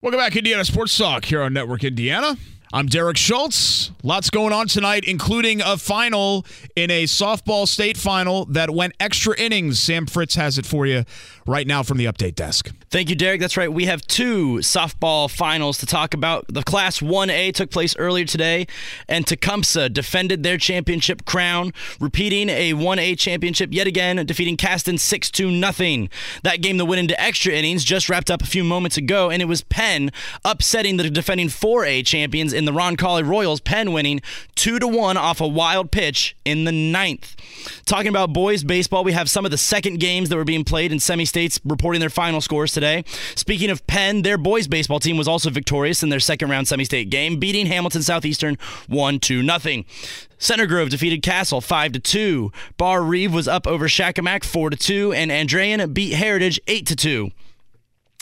Welcome back, Indiana Sports Talk here on Network Indiana. I'm Derek Schultz. Lots going on tonight, including a final in a softball state final that went extra innings. Sam Fritz has it for you right now from the update desk. Thank you, Derek. That's right. We have two softball finals to talk about. The Class 1A took place earlier today, and Tecumseh defended their championship crown, repeating a 1A championship yet again, defeating Caston 6 2 0. That game that went into extra innings just wrapped up a few moments ago, and it was Penn upsetting the defending 4A champions in the Ron Roncalli Royals, Penn winning 2 to 1 off a wild pitch in the ninth. Talking about boys baseball, we have some of the second games that were being played in semi states reporting their final scores today. Speaking of Penn, their boys baseball team was also victorious in their second round semi state game, beating Hamilton Southeastern 1 2 0. Center Grove defeated Castle 5 to 2. Barr-Reeve was up over Shakamak 4 to 2 and Andrean beat Heritage 8 to 2.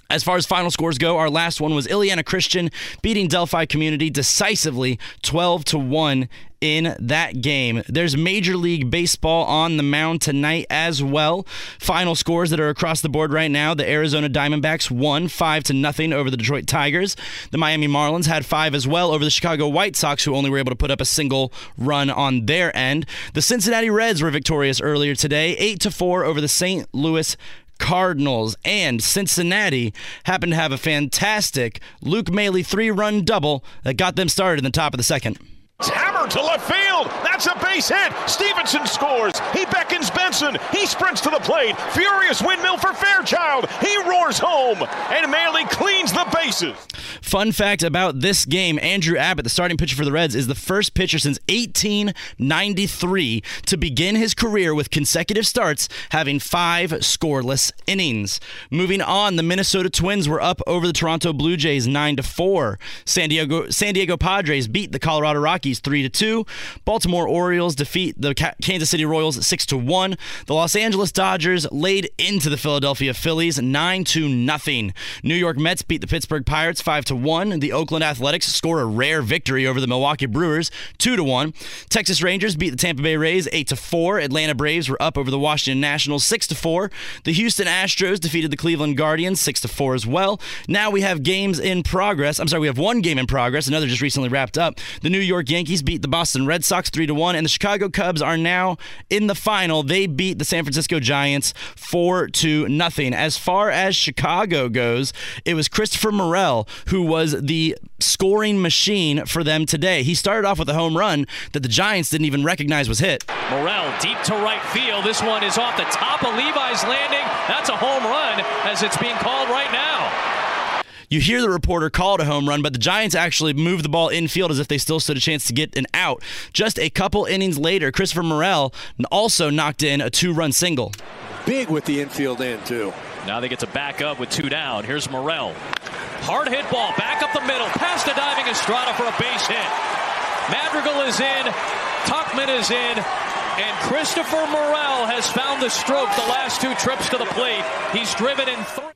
As far as final scores go, our last one was Illiana Christian beating Delphi Community decisively 12 to 1 in that game. There's Major League Baseball on the mound tonight as well. Final scores that are across the board right now. The Arizona Diamondbacks won 5 to nothing over the Detroit Tigers. The Miami Marlins had 5 as well over the Chicago White Sox who only were able to put up a single run on their end. The Cincinnati Reds were victorious earlier today, 8 to 4 over the St. Louis Cardinals, and Cincinnati happened to have a fantastic Luke Maile three run double that got them started in the top of the second. It's hammered to left field. That's a base hit. Stevenson scores. He beckons Benson. He sprints to the plate. Furious windmill for Fairchild. He roars home. And Maile cleans the bases. Fun fact about this game Andrew Abbott, the starting pitcher for the Reds, is the first pitcher since 1893 to begin his career with consecutive starts, having five scoreless innings. Moving on, the Minnesota Twins were up over the Toronto Blue Jays 9 to 4. San Diego, San Diego Padres beat the Colorado Rockies 3 to 2. Baltimore Orioles defeat the Kansas City Royals 6 to 1. The Los Angeles Dodgers laid into the Philadelphia Phillies 9 to nothing. New York Mets beat the Pittsburgh Pirates 5 to 1. The Oakland Athletics score a rare victory over the Milwaukee Brewers 2 to 1. Texas Rangers beat the Tampa Bay Rays 8 to 4. Atlanta Braves were up over the Washington Nationals 6 to 4. The Houston Astros defeated the Cleveland Guardians 6 to 4 as well. Now we have games in progress. I'm sorry, we have one game in progress. Another just recently wrapped up. The New York Yankees beat the Boston Red Sox 3 to 1 and the Chicago Cubs are now in the final. They beat the San Francisco Giants 4 to nothing. As far as Chicago goes, it was Christopher Morel who was the scoring machine for them today. He started off with a home run that the Giants didn't even recognize was hit. Morel deep to right field. This one is off the top of Levi's landing. That's a home run as it's being called right now. You hear the reporter call it a home run, but the Giants actually moved the ball infield as if they still stood a chance to get an out. Just a couple innings later, Christopher Morel also knocked in a two run single. Big with the infield in, too. Now they get to back up with two down. Here's Morel. Hard hit ball, back up the middle, past the diving Estrada for a base hit. Madrigal is in, Tauchman is in, and Christopher Morel has found the stroke the last two trips to the plate. He's driven in three.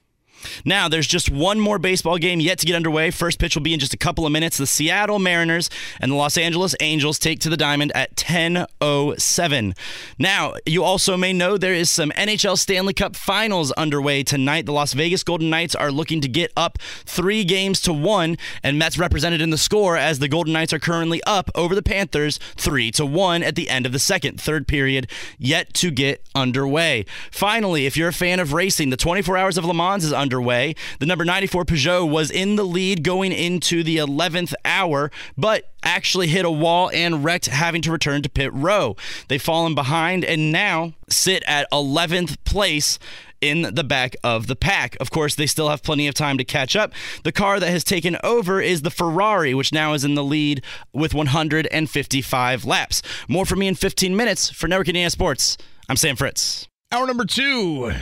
Now, there's just one more baseball game yet to get underway. First pitch will be in just a couple of minutes. The Seattle Mariners and the Los Angeles Angels take to the diamond at 10:07. Now, you also may know there is some NHL Stanley Cup Finals underway tonight. The Las Vegas Golden Knights are looking to get up 3 games to 1, and that's represented in the score as the Golden Knights are currently up over the Panthers 3 to 1 at the end of the second. Third period yet to get underway. Finally, if you're a fan of racing, the 24 Hours of Le Mans is underway underway. The number 94 Peugeot was in the lead going into the 11th hour, but actually hit a wall and wrecked, having to return to pit row. They've fallen behind and now sit at 11th place in the back of the pack. Of course, they still have plenty of time to catch up. The car that has taken over is the Ferrari, which now is in the lead with 155 laps. More from me in 15 minutes for Network Indiana Sports. I'm Sam Fritz. Hour number two,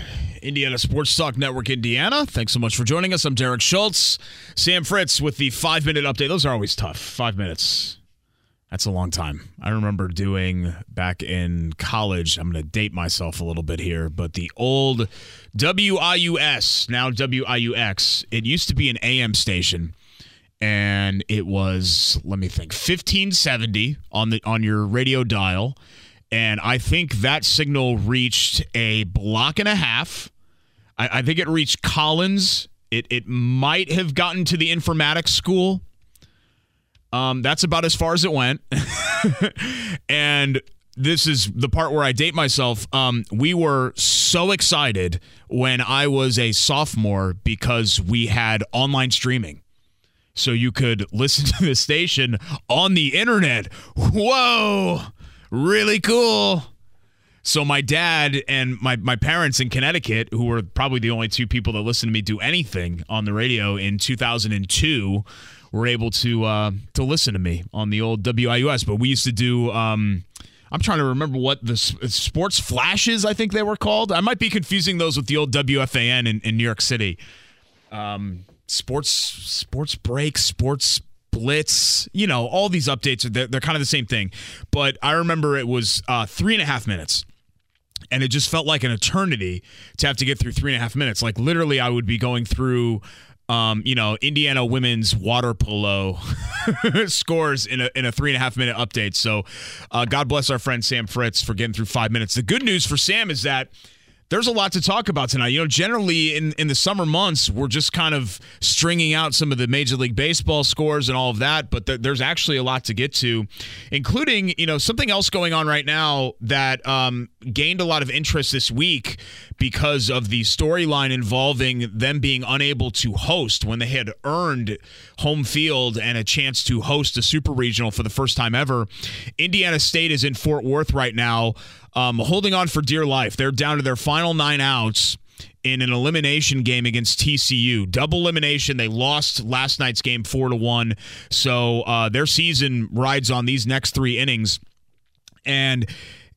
Indiana Sports Talk Network, Indiana. Thanks so much for joining us. I'm Derek Schultz. Sam Fritz with the five minute update. Those are always tough. Five minutes. That's a long time. I remember doing back in college. I'm going to date myself a little bit here, but the old WIUS, now WIUX, it used to be an AM station and it was let me think 1570 on the on your radio dial and I think that signal reached a block and a half. I, I think it reached Collins It it might have gotten to the informatics school. Um, that's about as far as it went. and this is the part where I date myself. Um, we were so excited when I was a sophomore because we had online streaming. So you could listen to the station on the internet. Whoa, really cool. So my dad and my, my parents in Connecticut, who were probably the only two people that listened to me do anything on the radio in 2002, were able to uh, to listen to me on the old WIUS. But we used to do. Um, I'm trying to remember what the sports flashes I think they were called. I might be confusing those with the old WFAN in, in New York City. Um, sports sports break, sports blitz, you know, all these updates are they're, they're kind of the same thing. But I remember it was uh, three and a half minutes and it just felt like an eternity to have to get through three and a half minutes. Like literally, I would be going through. Um, you know, Indiana women's water polo scores in a in a three and a half minute update. So, uh, God bless our friend Sam Fritz for getting through five minutes. The good news for Sam is that there's a lot to talk about tonight. You know, generally in, in the summer months, we're just kind of stringing out some of the Major League Baseball scores and all of that, but th- there's actually a lot to get to, including, you know, something else going on right now that um, gained a lot of interest this week because of the storyline involving them being unable to host when they had earned home field and a chance to host a super regional for the first time ever. Indiana State is in Fort Worth right now um, holding on for dear life. They're down to their final nine outs in an elimination game against TCU. Double elimination. They lost last night's game four to one. So uh, their season rides on these next three innings, and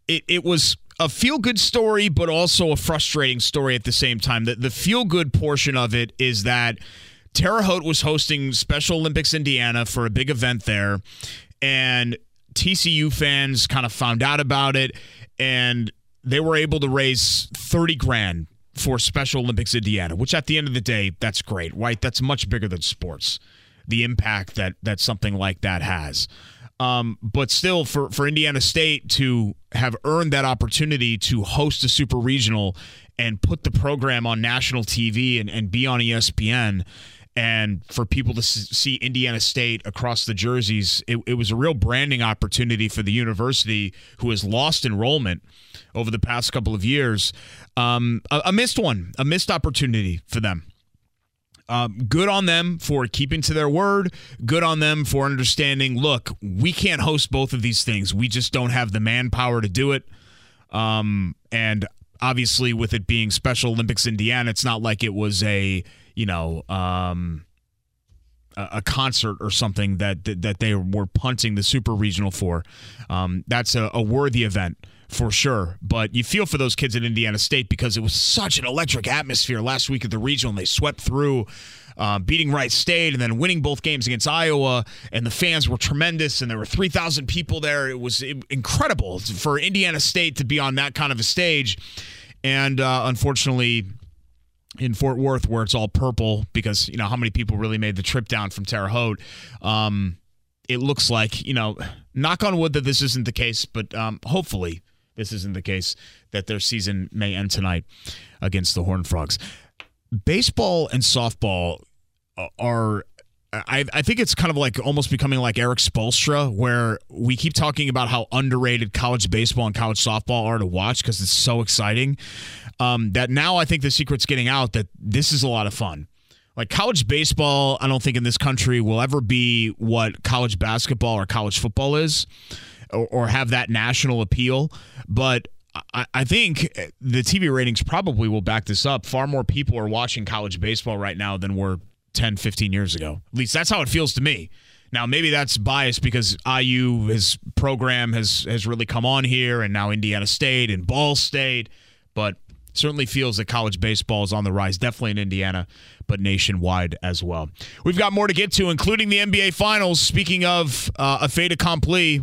it it was a feel good story, but also a frustrating story at the same time. The, the feel good portion of it is that Terre Haute was hosting Special Olympics Indiana for a big event there, and TCU fans kind of found out about it and they were able to raise 30 grand for Special Olympics Indiana, which at the end of the day, that's great, right? That's much bigger than sports. The impact that that something like that has. Um, but still, for, for Indiana State to have earned that opportunity to host a super regional and put the program on national TV and, and be on ESPN, and for people to see Indiana State across the jerseys, it, it, was a real branding opportunity for the university who has lost enrollment over the past couple of years. Um, a, a, missed one, a missed opportunity for them. Um, good on them for keeping to their word. Good on them for understanding. Look, we can't host both of these things. We just don't have the manpower to do it. Um, and obviously, with it being Special Olympics Indiana, it's not like it was a you know, um, a, concert or something that, that, that they were punting the super regional for. Um, that's a, a worthy event for sure. But you feel for those kids at Indiana State because it was such an electric atmosphere last week at the regional. And they swept through, uh, beating Wright State and then winning both games against Iowa. And the fans were tremendous. And there were 3,000 people there. It was incredible for Indiana State to be on that kind of a stage. And uh, unfortunately, in Fort Worth where it's all purple because you know how many people really made the trip down from Terre Haute. Um, it looks like you know, knock on wood that this isn't the case, but um, hopefully this isn't the case that their season may end tonight against the Horned Frogs. Baseball and softball are I, I think it's kind of like almost becoming like Erik Spoelstra, where we keep talking about how underrated college baseball and college softball are to watch because it's so exciting. Um, that now I think the secret's getting out that this is a lot of fun. Like college baseball, I don't think in this country will ever be what college basketball or college football is, or, or have that national appeal. But I, I think the TV ratings probably will back this up. Far more people are watching college baseball right now than were 10, 15 years ago. At least that's how it feels to me. Now, maybe that's biased because IU, his program has has really come on here, and now Indiana State and Ball State, but certainly feels that college baseball is on the rise, definitely in Indiana, but nationwide as well. We've got more to get to, including the NBA Finals. Speaking of uh, a fait accompli,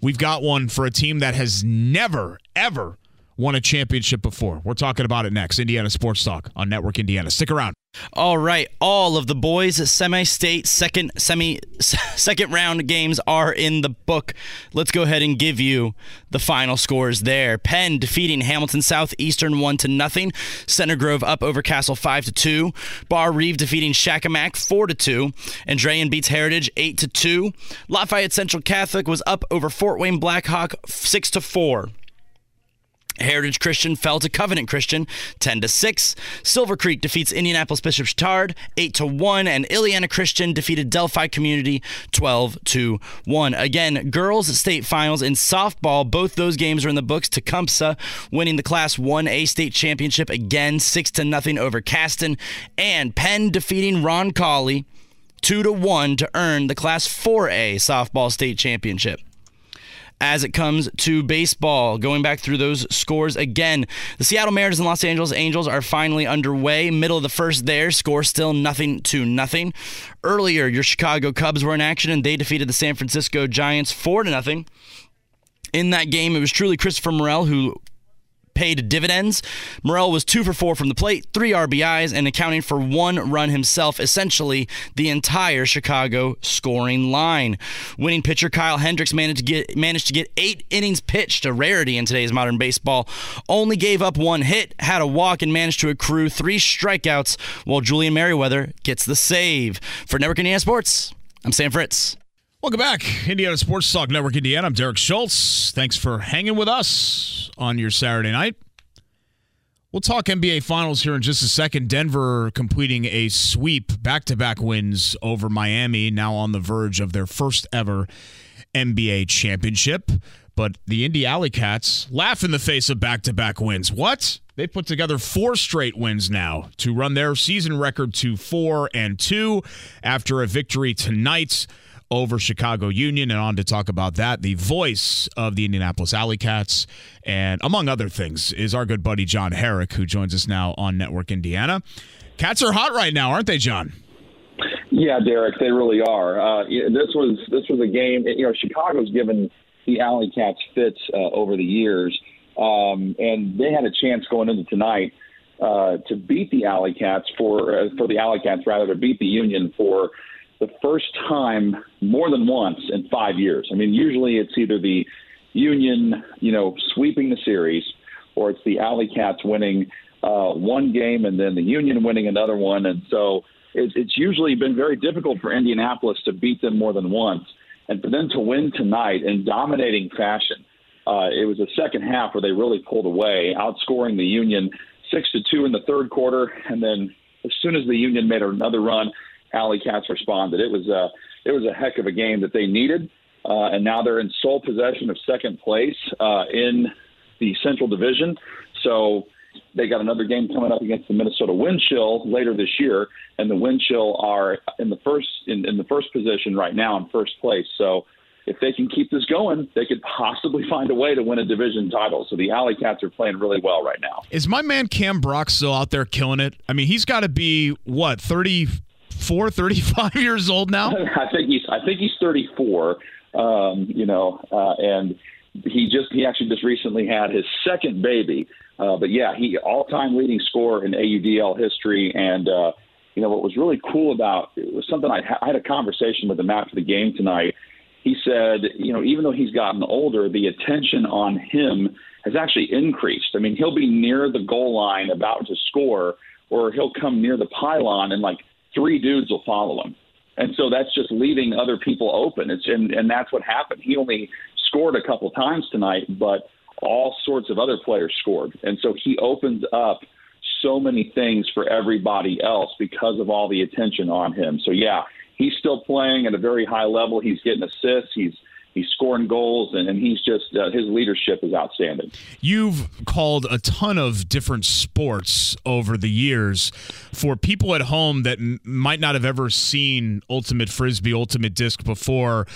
we've got one for a team that has never, ever won a championship before. We're talking about it next. Indiana Sports Talk on Network Indiana. Stick around. All right, all of the boys semi-state second semi second round games are in the book. Let's go ahead and give you the final scores there. Penn defeating Hamilton Southeastern 1 to nothing. Center Grove up over Castle 5 to 2. Barr-Reeve defeating Shakamak 4 to 2. Andrean beats Heritage 8 to 2. Lafayette Central Catholic was up over Fort Wayne Blackhawk 6 to 4. Heritage Christian fell to Covenant Christian 10 to 6. Silver Creek defeats Indianapolis Bishop Chatard 8 to 1 and Illiana Christian defeated Delphi Community 12 to 1. Again, girls state finals in softball, both those games are in the books. Tecumseh winning the class 1A state championship again 6 to nothing over Caston and Penn defeating Roncalli 2 to 1 to earn the class 4A softball state championship as it comes to baseball. Going back through those scores again, the Seattle Mariners and Los Angeles Angels are finally underway. Middle of the first there, score still nothing to nothing. Earlier, your Chicago Cubs were in action and they defeated the San Francisco Giants 4 to nothing. In that game, it was truly Christopher Morel who paid dividends. Morel was two for four from the plate, three RBIs, and accounting for one run himself, essentially the entire Chicago scoring line. Winning pitcher Kyle Hendricks managed to get managed to get eight innings pitched, a rarity in today's modern baseball. Only gave up one hit, had a walk, and managed to accrue three strikeouts, while Julian Merryweather gets the save. For Network Indiana Sports, I'm Sam Fritz. Welcome back, Indiana Sports Talk Network, Indiana. I'm Derek Schultz. Thanks for hanging with us on your Saturday night. We'll talk NBA Finals here in just a second. Denver completing a sweep, back to back wins over Miami, now on the verge of their first ever NBA championship. But the Indy Alley Cats laugh in the face of back to back wins. What? They put together four straight wins now to run their season record to four and two after a victory tonight over Chicago Union. And on to talk about that, the voice of the Indianapolis Alley Cats, and among other things, is our good buddy John Herrick, who joins us now on Network Indiana. Cats are hot right now, aren't they, John? Yeah, Derek, they really are. Uh, this was this was a game. You know, Chicago's given the Alley Cats fits uh, over the years, um, and they had a chance going into tonight uh, to beat the Alley Cats for uh, for the Alley Cats rather to beat the Union for the first time more than once in five years. I mean, usually it's either the Union, you know, sweeping the series, or it's the Alley Cats winning uh, one game and then the Union winning another one. And so it's, it's usually been very difficult for Indianapolis to beat them more than once. And for them to win tonight in dominating fashion, uh, it was the second half where they really pulled away, outscoring the Union six to two in the third quarter, and then as soon as the Union made another run, Alley Cats responded. It was a it was a heck of a game that they needed, uh, and now they're in sole possession of second place uh, in the Central Division. So they got another game coming up against the Minnesota Windchill later this year, and the Windchill are in the first in, in the first position right now in first place. So if they can keep this going, they could possibly find a way to win a division title. So the Alley Cats are playing really well right now. Is my man Cam Brock still out there killing it? I mean, he's got to be what 30 34, 35 years old now? I think he's I think he's 34. Um, you know, uh, and he just he actually just recently had his second baby. Uh, but yeah, he all time leading scorer in AUDL history. And uh, you know what was really cool about it was something I, I had a conversation with him after the game tonight. He said, you know, even though he's gotten older, the attention on him has actually increased. I mean, he'll be near the goal line about to score, or he'll come near the pylon and like three dudes will follow him. And so that's just leaving other people open. It's and, and that's what happened. He only scored a couple times tonight, but all sorts of other players scored. And so he opens up so many things for everybody else because of all the attention on him. So yeah, he's still playing at a very high level. He's getting assists. He's he's scoring goals, and, and he's just uh, his leadership is outstanding. You've called a ton of different sports over the years. For people at home that m- might not have ever seen ultimate frisbee, ultimate disc before,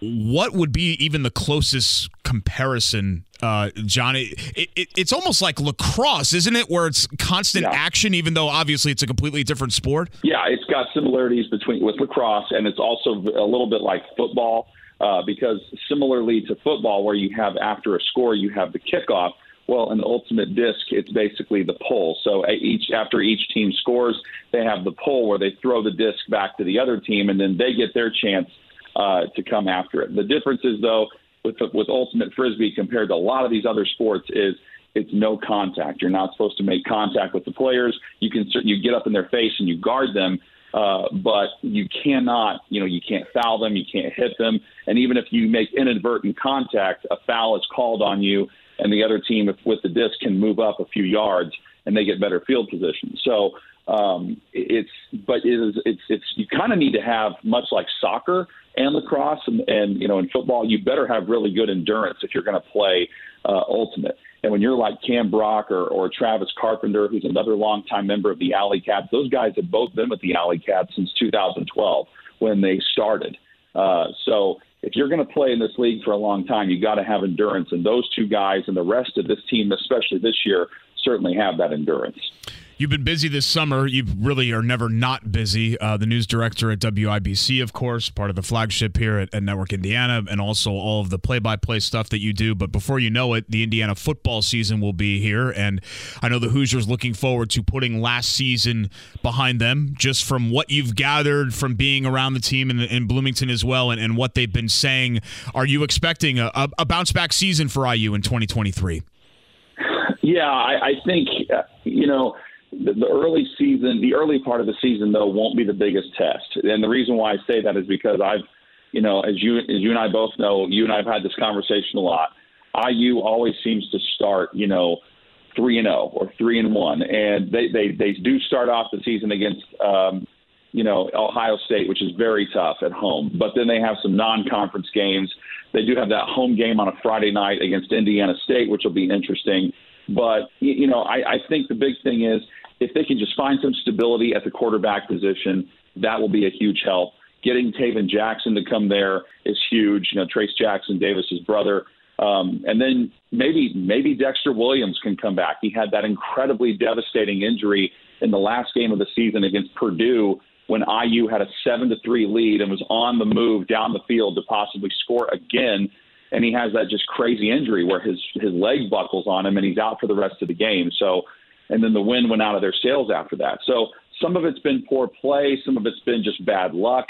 what would be even the closest comparison, uh, John? It, it, it's almost like lacrosse, isn't it? Where it's constant yeah. action, even though obviously it's a completely different sport. Yeah, it's got similarities between with lacrosse, and it's also a little bit like football uh, because similarly to football, where you have after a score, you have the kickoff. Well, an ultimate disc, it's basically the pull. So each after each team scores, they have the pull where they throw the disc back to the other team, and then they get their chance uh, to come after it. The difference is though with with ultimate frisbee compared to a lot of these other sports is it's no contact. You're not supposed to make contact with the players. You can you get up in their face and you guard them, uh, but you cannot, you know, you can't foul them, you can't hit them, and even if you make inadvertent contact, a foul is called on you, and the other team with the disc can move up a few yards and they get better field position. So um, it's, but it is, it's, it's you kind of need to have much like soccer and lacrosse and, and you know in football you better have really good endurance if you're going to play uh, ultimate. And when you're like Cam Brock or, or Travis Carpenter, who's another longtime member of the Alley Cats, those guys have both been with the Alley Cats since 2012 when they started. Uh, so if you're going to play in this league for a long time, you got to have endurance. And those two guys and the rest of this team, especially this year, certainly have that endurance. You've been busy this summer. You really are never not busy. Uh, the news director at WIBC, of course, part of the flagship here at, at Network Indiana, and also all of the play by play stuff that you do. But before you know it, the Indiana football season will be here. And I know the Hoosiers looking forward to putting last season behind them, just from what you've gathered from being around the team in, in Bloomington as well and, and what they've been saying. Are you expecting a, a bounce back season for IU in 2023? Yeah, I, I think, uh, you know, the, early season, the early part of the season, though, won't be the biggest test. And the reason why I say that is because I've, you know, as you as you and I both know, you and I have had this conversation a lot. IU always seems to start, you know, three and zero oh or three and one, and they they they do start off the season against. Um, you know, Ohio State, which is very tough at home. But then they have some non conference games. They do have that home game on a Friday night against Indiana State, which will be interesting. But, you know, I, I think the big thing is if they can just find some stability at the quarterback position, that will be a huge help. Getting Tayven Jackson to come there is huge. You know, Trayce Jackson-Davis's brother. Um, and then maybe maybe Dexter Williams can come back. He had that incredibly devastating injury in the last game of the season against Purdue when IU had a seven to three lead and was on the move down the field to possibly score again. And he has that just crazy injury where his his leg buckles on him and he's out for the rest of the game. So and then the wind went out of their sails after that. So some of it's been poor play, some of it's been just bad luck.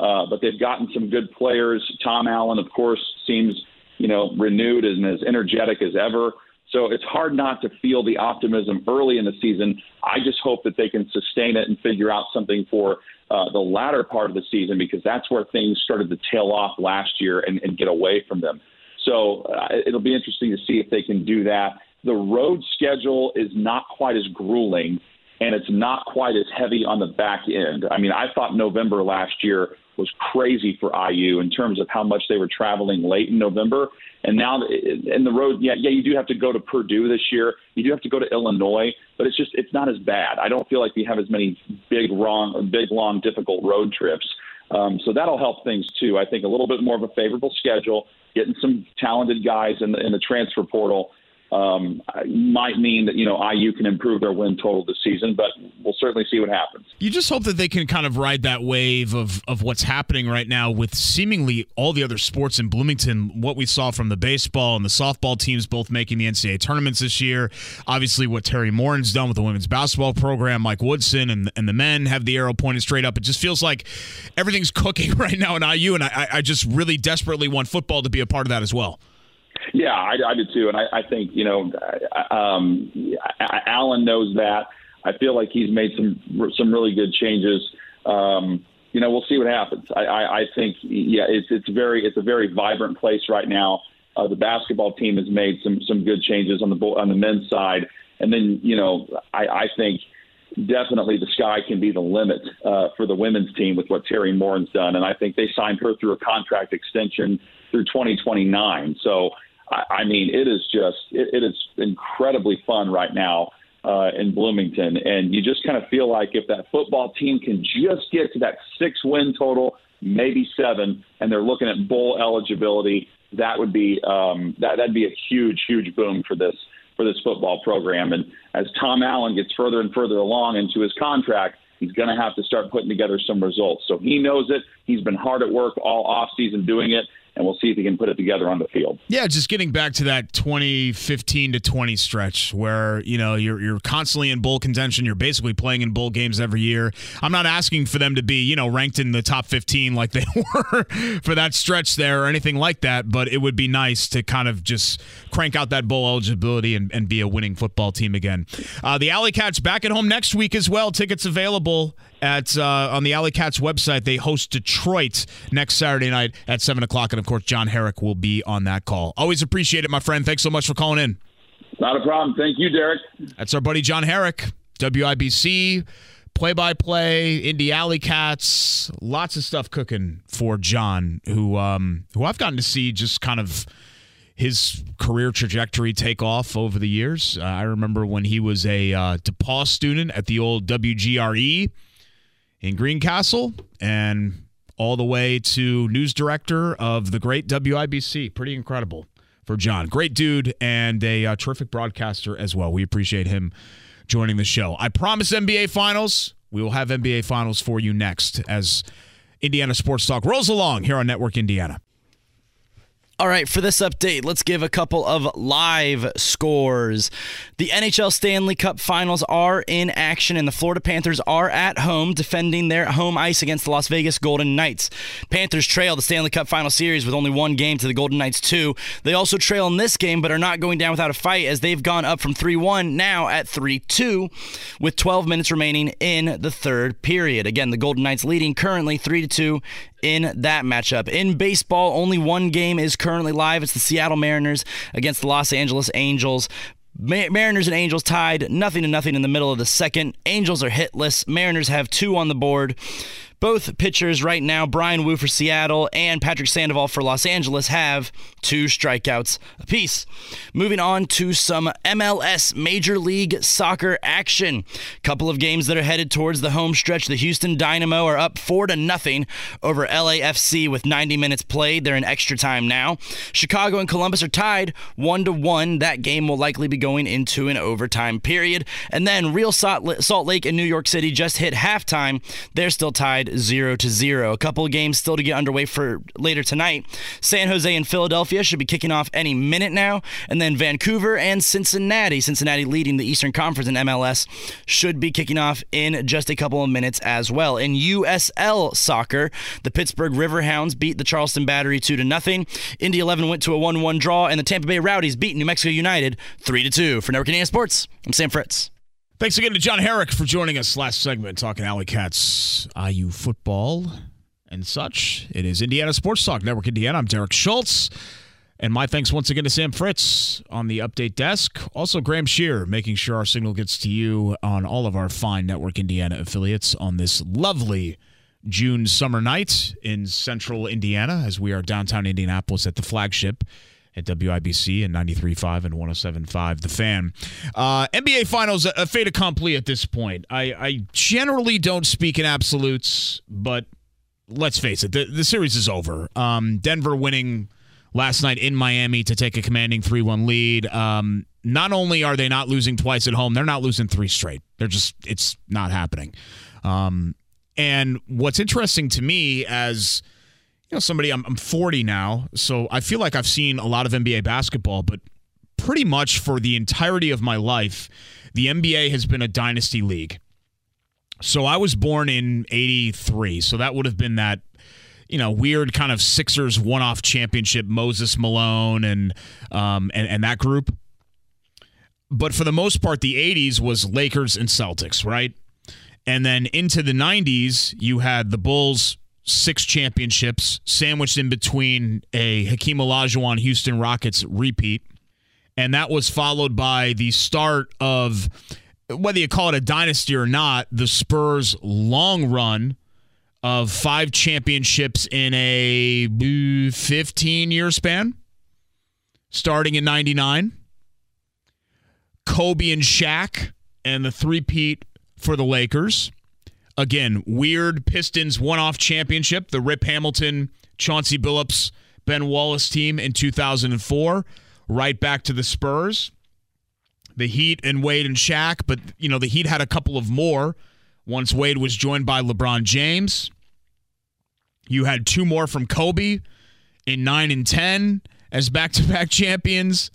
Uh, but they've gotten some good players. Tom Allen, of course, seems you know renewed and as energetic as ever. So it's hard not to feel the optimism early in the season. I just hope that they can sustain it and figure out something for uh, the latter part of the season because that's where things started to tail off last year and, and get away from them. So uh, it'll be interesting to see if they can do that the road schedule is not quite as grueling and it's not quite as heavy on the back end. I mean, I thought November last year was crazy for IU in terms of how much they were traveling late in November. And now in the road, yeah, yeah, you do have to go to Purdue this year. You do have to go to Illinois, but it's just it's not as bad. I don't feel like we have as many big, wrong, big, long, difficult road trips. Um, so that'll help things too. I think a little bit more of a favorable schedule, getting some talented guys in the in the transfer portal um, might mean that you know IU can improve their win total this season, but we'll certainly see what happens. You just hope that they can kind of ride that wave of of what's happening right now with seemingly all the other sports in Bloomington. What we saw from the baseball and the softball teams both making the NCAA tournaments this year. Obviously, what Teri Moren's done with the women's basketball program, Mike Woodson and and the men have the arrow pointed straight up. It just feels like everything's cooking right now in IU, and I, I just really desperately want football to be a part of that as well. Yeah, I, I do too, and I, I think you know, um, knows that. I feel like he's made some some really good changes. Um, you know, we'll see what happens. I, I, I think, yeah, it's it's very it's a very vibrant place right now. Uh, the basketball team has made some some good changes on the on the men's side, and then you know, I, I think definitely the sky can be the limit uh, for the women's team with what Teri Moren's done, and I think they signed her through a contract extension through 2029. So I, I mean, it is just it, it is incredibly fun right now uh, in Bloomington, and you just kind of feel like if that football team can just get to that six win total, maybe seven, and they're looking at bowl eligibility, that would be um, that that'd be a huge huge boom for this for this football program. And as Tom Allen gets further and further along into his contract, he's going to have to start putting together some results. So he knows it. He's been hard at work all off season doing it and we'll see if he can put it together on the field. Yeah, just getting back to that 2015 to 20 stretch where you know you're you're constantly in bowl contention. You're basically playing in bowl games every year. I'm not asking for them to be you know ranked in the top 15 like they were for that stretch there or anything like that, but it would be nice to kind of just crank out that bowl eligibility and, and be a winning football team again. Uh, the Alley Cats back at home next week as well. Tickets available at uh, on the Alley Cats website. They host Detroit next Saturday night at seven o'clock, and of course, John Herrick will be on that call. Always appreciate it, my friend. Thanks so much for calling in. Not a problem. Thank you, Derek. That's our buddy John Herrick, WIBC play by play, Indy Alley Cats, lots of stuff cooking for John, who um, who I've gotten to see just kind of his career trajectory take off over the years. Uh, I remember when he was a uh, DePauw student at the old WGRE in Greencastle and all the way to news director of the great WIBC. Pretty incredible for John. Great dude and a uh, terrific broadcaster as well. We appreciate him joining the show. I promise NBA Finals. We will have NBA Finals for you next as Indiana Sports Talk rolls along here on Network Indiana. All right, for this update, let's give a couple of live scores. The NHL Stanley Cup Finals are in action, and the Florida Panthers are at home defending their home ice against the Las Vegas Golden Knights. Panthers trail the Stanley Cup Final Series with only one game to the Golden Knights, two. They also trail in this game, but are not going down without a fight as they've gone up from 3 1 now at 3 2, with 12 minutes remaining in the third period. Again, the Golden Knights leading currently 3 2 in that matchup. In baseball, only one game is currently live. It's the Seattle Mariners against the Los Angeles Angels. Mariners and Angels tied nothing to nothing in the middle of the second. Angels are hitless. Mariners have two on the board. Both pitchers right now, Bryan Woo for Seattle and Patrick Sandoval for Los Angeles, have two strikeouts apiece. Moving on to some MLS Major League Soccer action. Couple of games that are headed towards the home stretch. The Houston Dynamo are up four to nothing over LAFC with 90 minutes played. They're in extra time now. Chicago and Columbus are tied one to one. That game will likely be going into an overtime period. And then Real Salt Lake and New York City just hit halftime. They're still tied zero to zero. A couple of games still to get underway for later tonight. San Jose and Philadelphia should be kicking off any minute now, and then Vancouver and Cincinnati, Cincinnati leading the Eastern Conference in MLS, should be kicking off in just a couple of minutes as well. In USL soccer, the Pittsburgh Riverhounds beat the Charleston Battery two to nothing. Indy 11 went to a 1-1 draw, and the Tampa Bay Rowdies beat New Mexico United three to two. For Network Indiana Sports, I'm Sam Fritz. Thanks again to John Herrick for joining us last segment, talking Alley Cats, IU football, and such. It is Indiana Sports Talk Network Indiana. I'm Derek Schultz. And my thanks once again to Sam Fritz on the update desk. Also, Graham Shear making sure our signal gets to you on all of our fine Network Indiana affiliates on this lovely June summer night in central Indiana as we are downtown Indianapolis at the flagship at WIBC and 93.5 and 107.5. The fan. Uh, NBA Finals, a fait accompli at this point. I, I generally don't speak in absolutes, but let's face it, the, the series is over. Um, Denver winning last night in Miami to take a commanding 3 1 lead. Um, not only are they not losing twice at home, they're not losing three straight. They're just, it's not happening. Um, and what's interesting to me as you know, somebody, I'm, I'm 40 now, so I feel like I've seen a lot of NBA basketball, but pretty much for the entirety of my life, the NBA has been a dynasty league. So I was born in 83, so that would have been that you know, weird kind of Sixers one-off championship, Moses Malone and um, and, and that group. But for the most part, the '80s was Lakers and Celtics, right? And then into the '90s, you had the Bulls, six championships sandwiched in between a Hakeem Olajuwon Houston Rockets repeat. And that was followed by the start of, whether you call it a dynasty or not, the Spurs' long run of five championships in a 15 year span, starting in 99. Kobe and Shaq and the three-peat for the Lakers again, weird Pistons one off championship, the Rip Hamilton, Chauncey Billups, Ben Wallace team in 2004, right back to the Spurs. The Heat and Wade and Shaq, but, you know, the Heat had a couple of more once Wade was joined by LeBron James. You had two more from Kobe in 9 and 10 as back to back champions.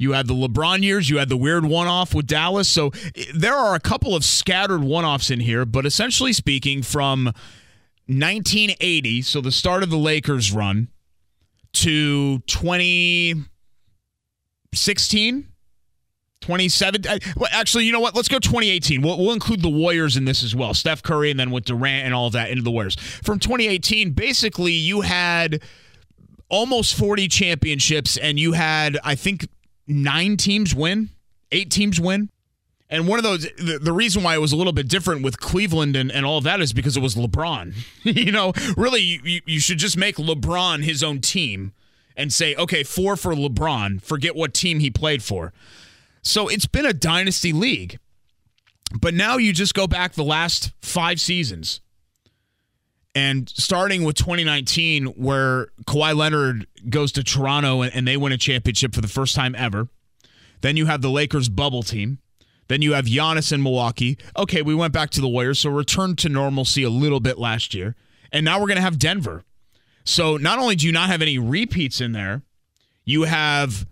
You had the LeBron years. You had the weird one off with Dallas. So there are a couple of scattered one offs in here, but essentially speaking, from 1980, so the start of the Lakers run, to 2016, 27. Actually, you know what? Let's go 2018. We'll, we'll, include the Warriors in this as well. Steph Curry and then with Durant and all of that into the Warriors. From 2018, basically, you had almost 40 championships and you had, I think, nine teams win, eight teams win. And one of those, the, the, reason why it was a little bit different with Cleveland and, and all of that is because it was LeBron. you know, really, you, you should just make LeBron his own team and say, okay, four for LeBron, forget what team he played for. So it's been a dynasty league. But now you just go back the last five seasons. And starting with 2019, where Kawhi Leonard goes to Toronto and, and they win a championship for the first time ever. Then you have the Lakers bubble team. Then you have Giannis in Milwaukee. Okay, we went back to the Warriors, so returned to normalcy a little bit last year. And now we're going to have Denver. So not only do you not have any repeats in there, you have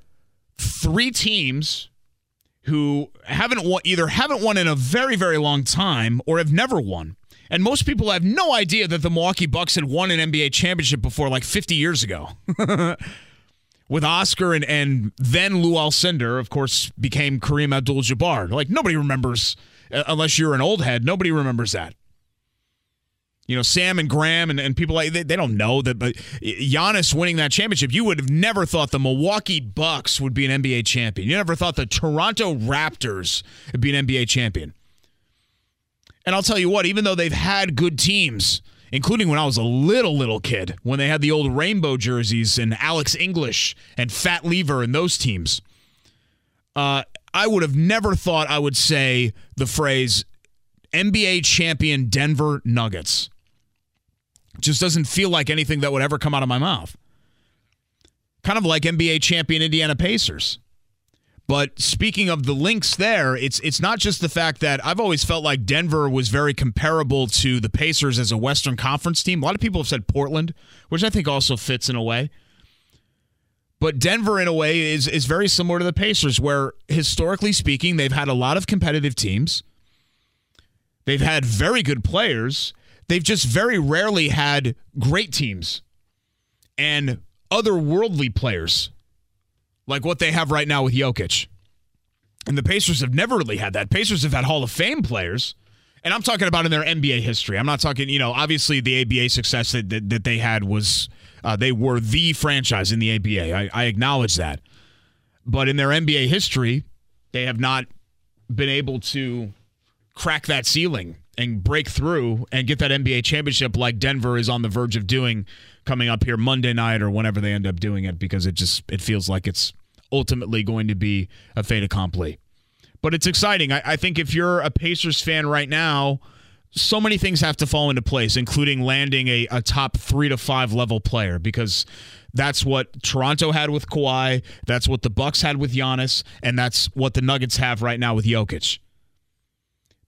three teams who haven't won, either haven't won in a very, very long time or have never won. And most people have no idea that the Milwaukee Bucks had won an NBA championship before like 50 years ago. With Oscar and, and then Lou Alcindor, of course, became Kareem Abdul Jabbar. Like, nobody remembers, uh, unless you're an old head, nobody remembers that. You know, Sam and Graham and, and people like they, they don't know that, but Giannis winning that championship, you would have never thought the Milwaukee Bucks would be an NBA champion. You never thought the Toronto Raptors would be an NBA champion. And I'll tell you what, even though they've had good teams, including when I was a little, little kid, when they had the old rainbow jerseys and Alex English and Fat Lever and those teams, uh, I would have never thought I would say the phrase NBA champion Denver Nuggets. Just doesn't feel like anything that would ever come out of my mouth. Kind of like NBA champion Indiana Pacers. But speaking of the links there, it's it's not just the fact that I've always felt like Denver was very comparable to the Pacers as a Western Conference team. A lot of people have said Portland, which I think also fits in a way. But Denver, in a way, is is very similar to the Pacers, where historically speaking, they've had a lot of competitive teams. They've had very good players. They've just very rarely had great teams and otherworldly players like what they have right now with Jokic. And the Pacers have never really had that. Pacers have had Hall of Fame players. And I'm talking about in their NBA history. I'm not talking, you know, obviously the ABA success that, that, that they had was uh, they were the franchise in the ABA. I, I acknowledge that. But in their NBA history, they have not been able to crack that ceiling and break through and get that NBA championship like Denver is on the verge of doing coming up here Monday night or whenever they end up doing it because it just it feels like it's ultimately going to be a fait accompli. But it's exciting. I, I think if you're a Pacers fan right now, so many things have to fall into place, including landing a, a top three to five level player, because that's what Toronto had with Kawhi, that's what the Bucks had with Giannis, and that's what the Nuggets have right now with Jokic.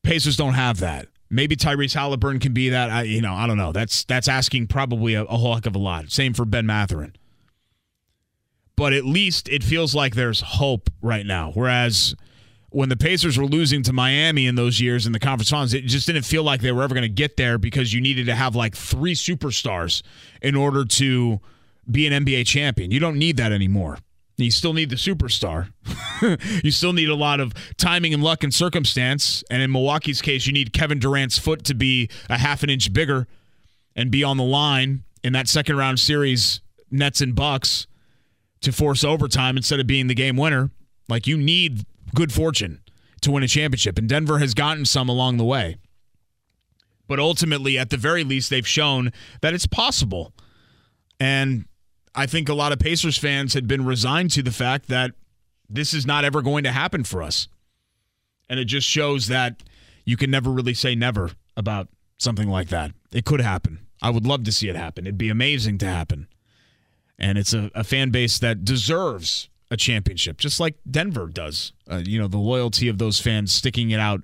Pacers don't have that. Maybe Tyrese Halliburton can be that. I, you know, I don't know. That's that's asking probably a, a whole heck of a lot. Same for Ben Mathurin but at least it feels like there's hope right now. Whereas when the Pacers were losing to Miami in those years in the conference finals, it just didn't feel like they were ever going to get there because you needed to have like three superstars in order to be an NBA champion. You don't need that anymore. You still need the superstar. you still need a lot of timing and luck and circumstance. And in Milwaukee's case, you need Kevin Durant's foot to be a half an inch bigger and be on the line in that second round series, Nets and Bucks to force overtime instead of being the game winner. Like you need good fortune to win a championship, and Denver has gotten some along the way. But ultimately, at the very least, they've shown that it's possible. And I think a lot of Pacers fans had been resigned to the fact that this is not ever going to happen for us. And it just shows that you can never really say never about something like that. It could happen. I would love to see it happen. It'd be amazing to happen and it's a, a fan base that deserves a championship, just like Denver does. Uh, you know, the loyalty of those fans sticking it out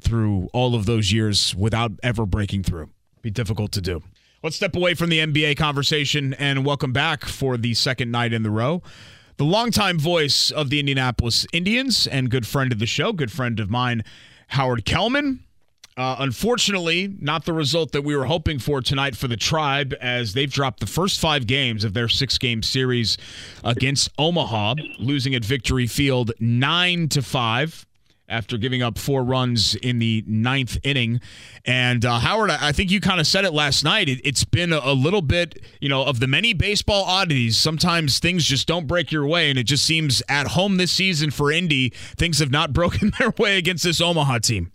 through all of those years without ever breaking through. Be difficult to do. Let's step away from the NBA conversation and welcome back for the second night in the row. The longtime voice of the Indianapolis Indians and good friend of the show, good friend of mine, Howard Kellman. Uh, unfortunately, not the result that we were hoping for tonight for the Tribe, as they've dropped the first five games of their six-game series against Omaha, losing at Victory Field nine to five after giving up four runs in the ninth inning. And uh, Howard, I think you kind of said it last night. It, has been a, a, little bit, you know, of the many baseball oddities. Sometimes things just don't break your way, and it just seems at home this season for Indy, things have not broken their way against this Omaha team.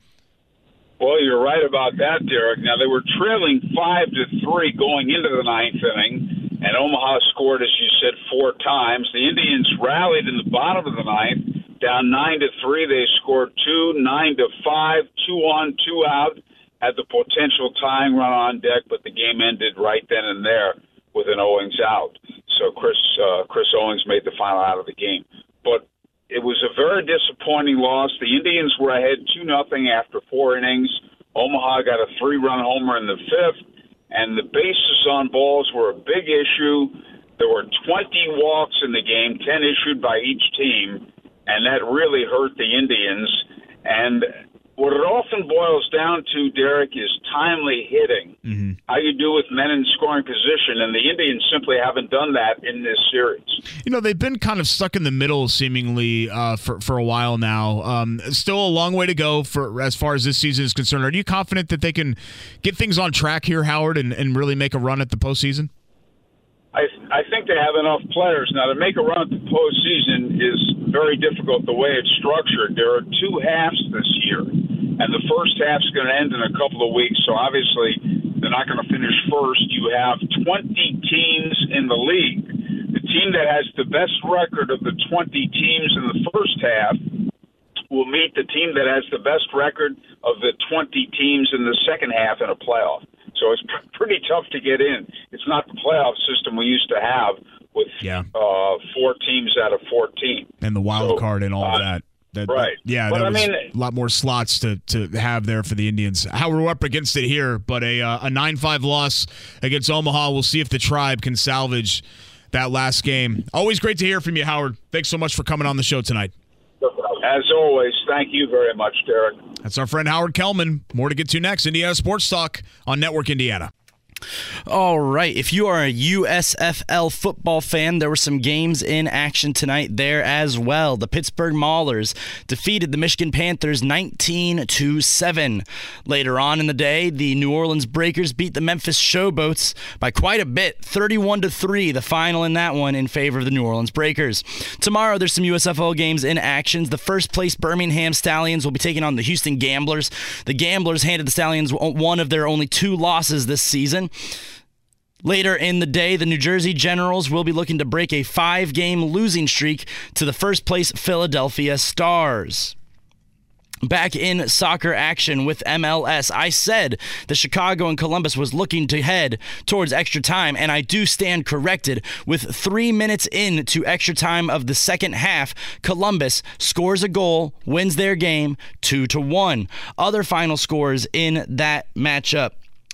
Well, you're right about that, Derek. Now they were trailing five to three going into the ninth inning, and Omaha scored, as you said, four times. The Indians rallied in the bottom of the ninth, down nine to three. They scored two, nine to five, two on, two out. Had the potential tying run on deck, but the game ended right then and there with an Owings out. So Chris uh, Chris Owings made the final out of the game. But it was a very disappointing loss. The Indians were ahead two nothing after four innings. Omaha got a three run homer in the fifth, and the bases on balls were a big issue. There were 20 walks in the game, 10 issued by each team, and that really hurt the Indians. And what it often boils down to, Derek, is timely hitting. Mm-hmm. How you do with men in scoring position, and the Indians simply haven't done that in this series. You know, they've been kind of stuck in the middle, seemingly uh, for for a while now. Um, still a long way to go for as far as this season is concerned. Are you confident that they can get things on track here, Howard, and, and really make a run at the postseason? I I think they have enough players now to make a run at the postseason is very difficult the way it's structured. There are two halves this year and the first half's going to end in a couple of weeks. So obviously, they're not going to finish first. You have 20 teams in the league. The team that has the best record of the 20 teams in the first half will meet the team that has the best record of the 20 teams in the second half in a playoff. So it's pretty tough to get in. It's not the playoff system we used to have with yeah. uh, four teams out of 14. And the wild so, card and all uh, that. That, right. That, yeah, but that I was mean, a lot more slots to, to have there for the Indians. How we're up against it here, but a uh, a nine five loss against Omaha. We'll see if the tribe can salvage that last game. Always great to hear from you, Howard. Thanks so much for coming on the show tonight. As always, thank you very much, Derek. That's our friend Howard Kellman. More to get to next. Indiana Sports Talk on Network Indiana. All right. If you are a USFL football fan, there were some games in action tonight there as well. The Pittsburgh Maulers defeated the Michigan Panthers 19 to 7. Later on in the day, the New Orleans Breakers beat the Memphis Showboats by quite a bit, 31 to 3, the final in that one in favor of the New Orleans Breakers. Tomorrow there's some USFL games in actions. The first place Birmingham Stallions will be taking on the Houston Gamblers. The Gamblers handed the Stallions one of their only two losses this season. Later in the day, the New Jersey Generals will be looking to break a five game losing streak to the first place Philadelphia Stars. Back in soccer action with MLS, I said the Chicago and Columbus was looking to head towards extra time, and I do stand corrected. With three minutes in to extra time of the second half, Columbus scores a goal, wins their game two to one. Other final scores in that matchup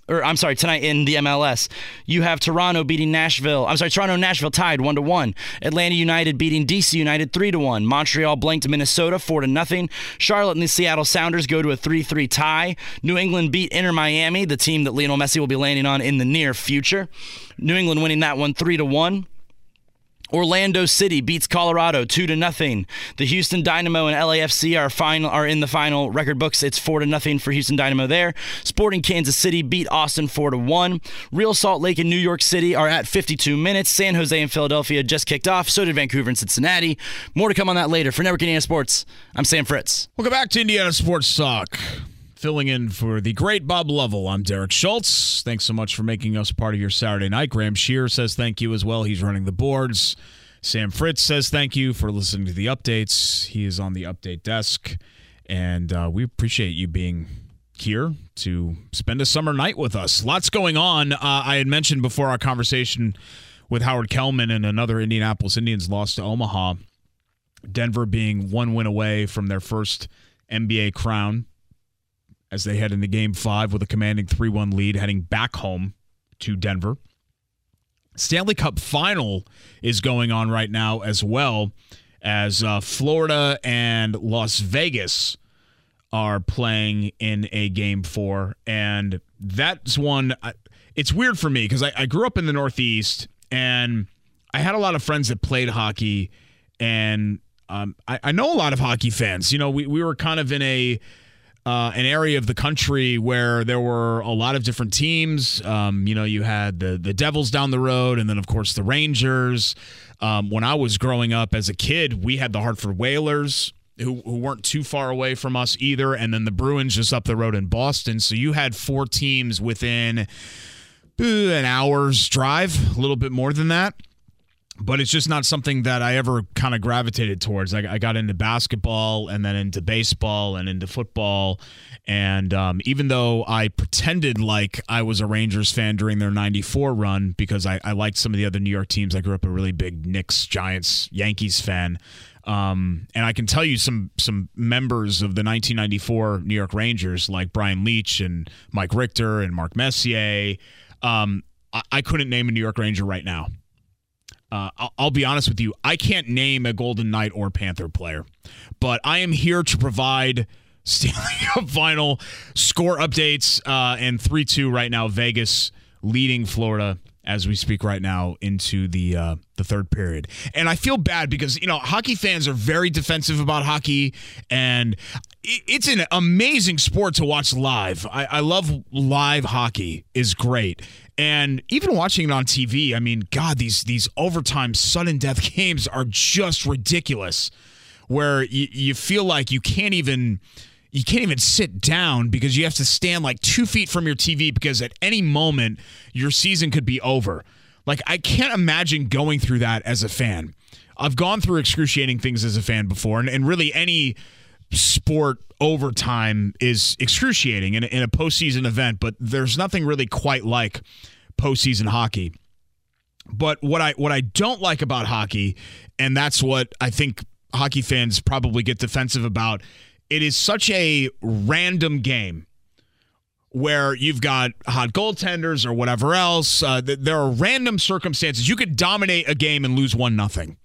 or I'm sorry, tonight in the MLS. You have Toronto beating Nashville. I'm sorry, Toronto Nashville tied one to one. Atlanta United beating DC United three to one. Montreal blanked Minnesota four to nothing. Charlotte and the Seattle Sounders go to a three three tie. New England beat Inter Miami, the team that Lionel Messi will be landing on in the near future. New England winning that one three to one. Orlando City beats Colorado two to nothing. The Houston Dynamo and LAFC are final are in the final record books. It's four to nothing for Houston Dynamo there. Sporting Kansas City beat Austin four to one. Real Salt Lake and New York City are at 52 minutes. San Jose and Philadelphia just kicked off. So did Vancouver and Cincinnati. More to come on that later. For Network Indiana Sports, I'm Sam Fritz. Welcome back to Indiana Sports Talk filling in for the great Bob Lovell. I'm Derek Shultz. Thanks so much for making us part of your Saturday night. Graham Shear says thank you as well. He's running the boards. Sam Fritz says thank you for listening to the updates. He is on the update desk, and uh, we appreciate you being here to spend a summer night with us. Lots going on. Uh, I had mentioned before our conversation with Howard Kellman and another Indianapolis Indians lost to Omaha. Denver being one win away from their first NBA crown as they head into game five with a commanding 3 1 lead heading back home to Denver. Stanley Cup final is going on right now as well as uh, Florida and Las Vegas are playing in a game four. And that's one, it's weird for me because I, I grew up in the Northeast and I had a lot of friends that played hockey. And um, I, I know a lot of hockey fans. You know, we, we were kind of in a, uh, an area of the country where there were a lot of different teams. Um, you know, you had the the Devils down the road, and then of course the Rangers. Um, when I was growing up as a kid, we had the Hartford Whalers, who, who weren't too far away from us either, and then the Bruins just up the road in Boston. So you had four teams within an hour's drive, a little bit more than that but it's just not something that I ever kind of gravitated towards. I, I, got into basketball and then into baseball and into football. And um, even though I pretended like I was a Rangers fan during their 94 run because I, I liked some of the other New York teams, I grew up a really big Knicks, Giants, Yankees fan. Um, and I can tell you some some members of the 1994 New York Rangers, like Brian Leetch and Mike Richter and Mark Messier. Um, I, I couldn't name a New York Ranger right now. Uh, I'll, I'll, be honest with you. I can't name a Golden Knight or Panther player, but I am here to provide Stanley Cup final score updates uh, and 3 2 right now. Vegas leading Florida as we speak right now into the uh, the third period. And I feel bad because you know hockey fans are very defensive about hockey, and it's an amazing sport to watch live. I, I love live hockey; is great. And even watching it on TV, I mean, God, these these overtime sudden death games are just ridiculous. Where you, you feel like you can't even you can't even sit down because you have to stand like two feet from your TV because at any moment your season could be over. Like I can't imagine going through that as a fan. I've gone through excruciating things as a fan before, and, and really any sport overtime is excruciating in a, in a postseason event, but there's nothing really quite like postseason hockey. But what I what I don't like about hockey, and that's what I think hockey fans probably get defensive about, it is such a random game where you've got hot goaltenders or whatever else. Uh, there are random circumstances. You could dominate a game and lose one nothing.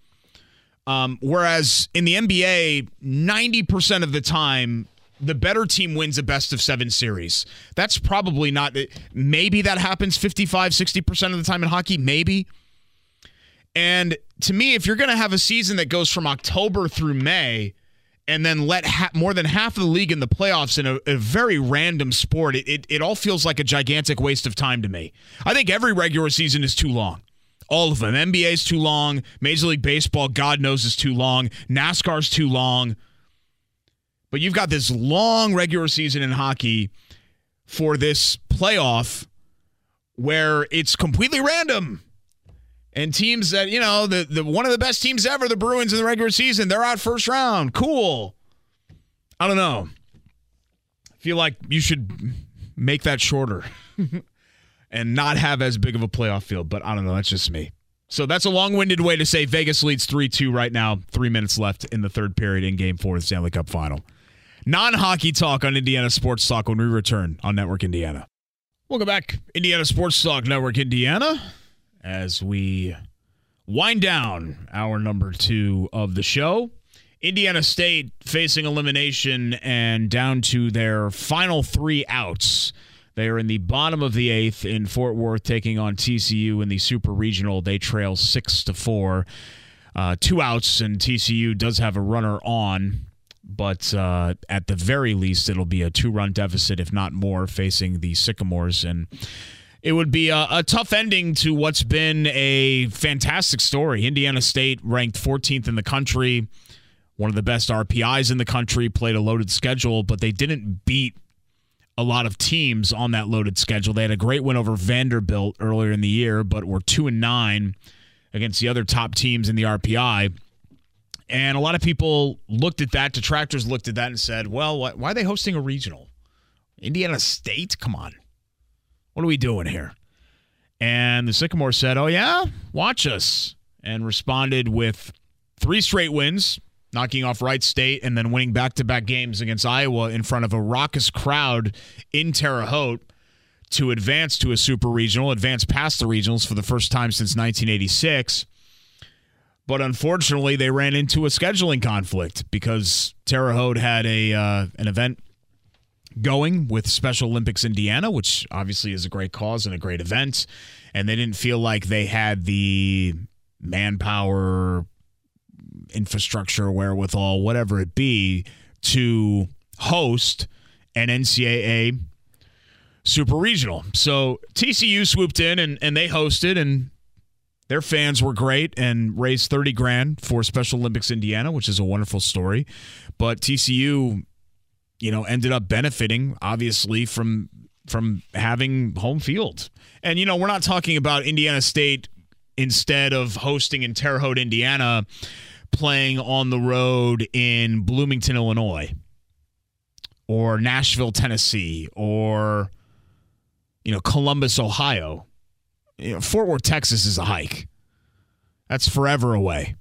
Um, whereas in the NBA, 90% of the time, the better team wins a best of seven series. That's probably not, maybe that happens 55, 60% of the time in hockey, maybe. And to me, if you're going to have a season that goes from October through May, and then let ha- more than half of the league in the playoffs in a, a very random sport, it, it, it all feels like a gigantic waste of time to me. I think every regular season is too long. All of them. NBA is too long. Major League Baseball, God knows, is too long. NASCAR's too long. But you've got this long regular season in hockey for this playoff where it's completely random. And teams that, you know, the, the one of the best teams ever, the Bruins in the regular season, they're out first round. Cool. I don't know. I feel like you should make that shorter and not have as big of a playoff field, but I don't know. That's just me. So that's a long winded way to say Vegas leads 3 2 right now. Three minutes left in the third period in game four of the Stanley Cup final. Non hockey talk on Indiana Sports Talk when we return on Network Indiana. Welcome back, Indiana Sports Talk Network Indiana as we wind down our number two of the show. Indiana State facing elimination and down to their final three outs. They are in the bottom of the eighth in Fort Worth, taking on TCU in the Super Regional. They trail six to four, uh, two outs, and TCU does have a runner on, but uh, at the very least, it'll be a two-run deficit, if not more, facing the Sycamores and it would be a, a, tough ending to what's been a fantastic story. Indiana State ranked 14th in the country, one of the best RPIs in the country, played a loaded schedule, but they didn't beat a lot of teams on that loaded schedule. They had a great win over Vanderbilt earlier in the year, but were 2 and 9 against the other top teams in the RPI. And a lot of people looked at that, detractors looked at that and said, well, why are they hosting a regional? Indiana State? Come on. What are we doing here? And the Sycamore said, Oh, yeah, watch us. And responded with three straight wins, knocking off Wright State and then winning back to back games against Iowa in front of a raucous crowd in Terre Haute to advance to a super regional, advance past the regionals for the first time since 1986. But unfortunately, they ran into a scheduling conflict because Terre Haute had a uh, an event going with Special Olympics Indiana, which obviously is a great cause and a great event, and they didn't feel like they had the manpower, infrastructure, wherewithal, whatever it be, to host an NCAA super regional. So TCU swooped in and, and they hosted, and their fans were great and raised 30 grand for Special Olympics Indiana, which is a wonderful story. But TCU, you know, ended up benefiting obviously from from having home field. And you know, we're not talking about Indiana State instead of hosting in Terre Haute, Indiana, playing on the road in Bloomington, Illinois, or Nashville, Tennessee, or you know, Columbus, Ohio. You know, Fort Worth, Texas is a hike. That's forever away.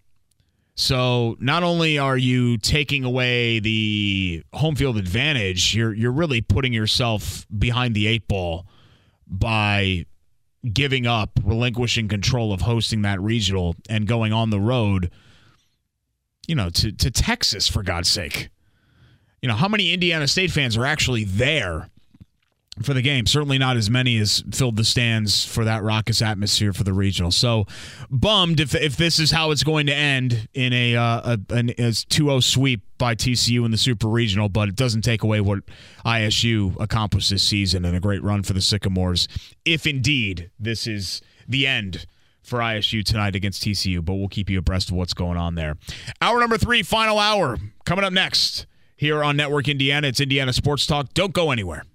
So not only are you taking away the home field advantage, you're you're really putting yourself behind the eight ball by giving up, relinquishing control of hosting that regional and going on the road, you know, to, to Texas for God's sake. You know, how many Indiana State fans are actually there for the game. Certainly not as many as filled the stands for that raucous atmosphere for the regional. So bummed if, if this is how it's going to end in a, uh, a an 2-0 sweep by TCU in the Super Regional, but it doesn't take away what ISU accomplished this season and a great run for the Sycamores. If indeed this is the end for ISU tonight against TCU, but we'll keep you abreast of what's going on there. Hour number three, final hour, coming up next here on Network Indiana. It's Indiana Sports Talk. Don't go anywhere.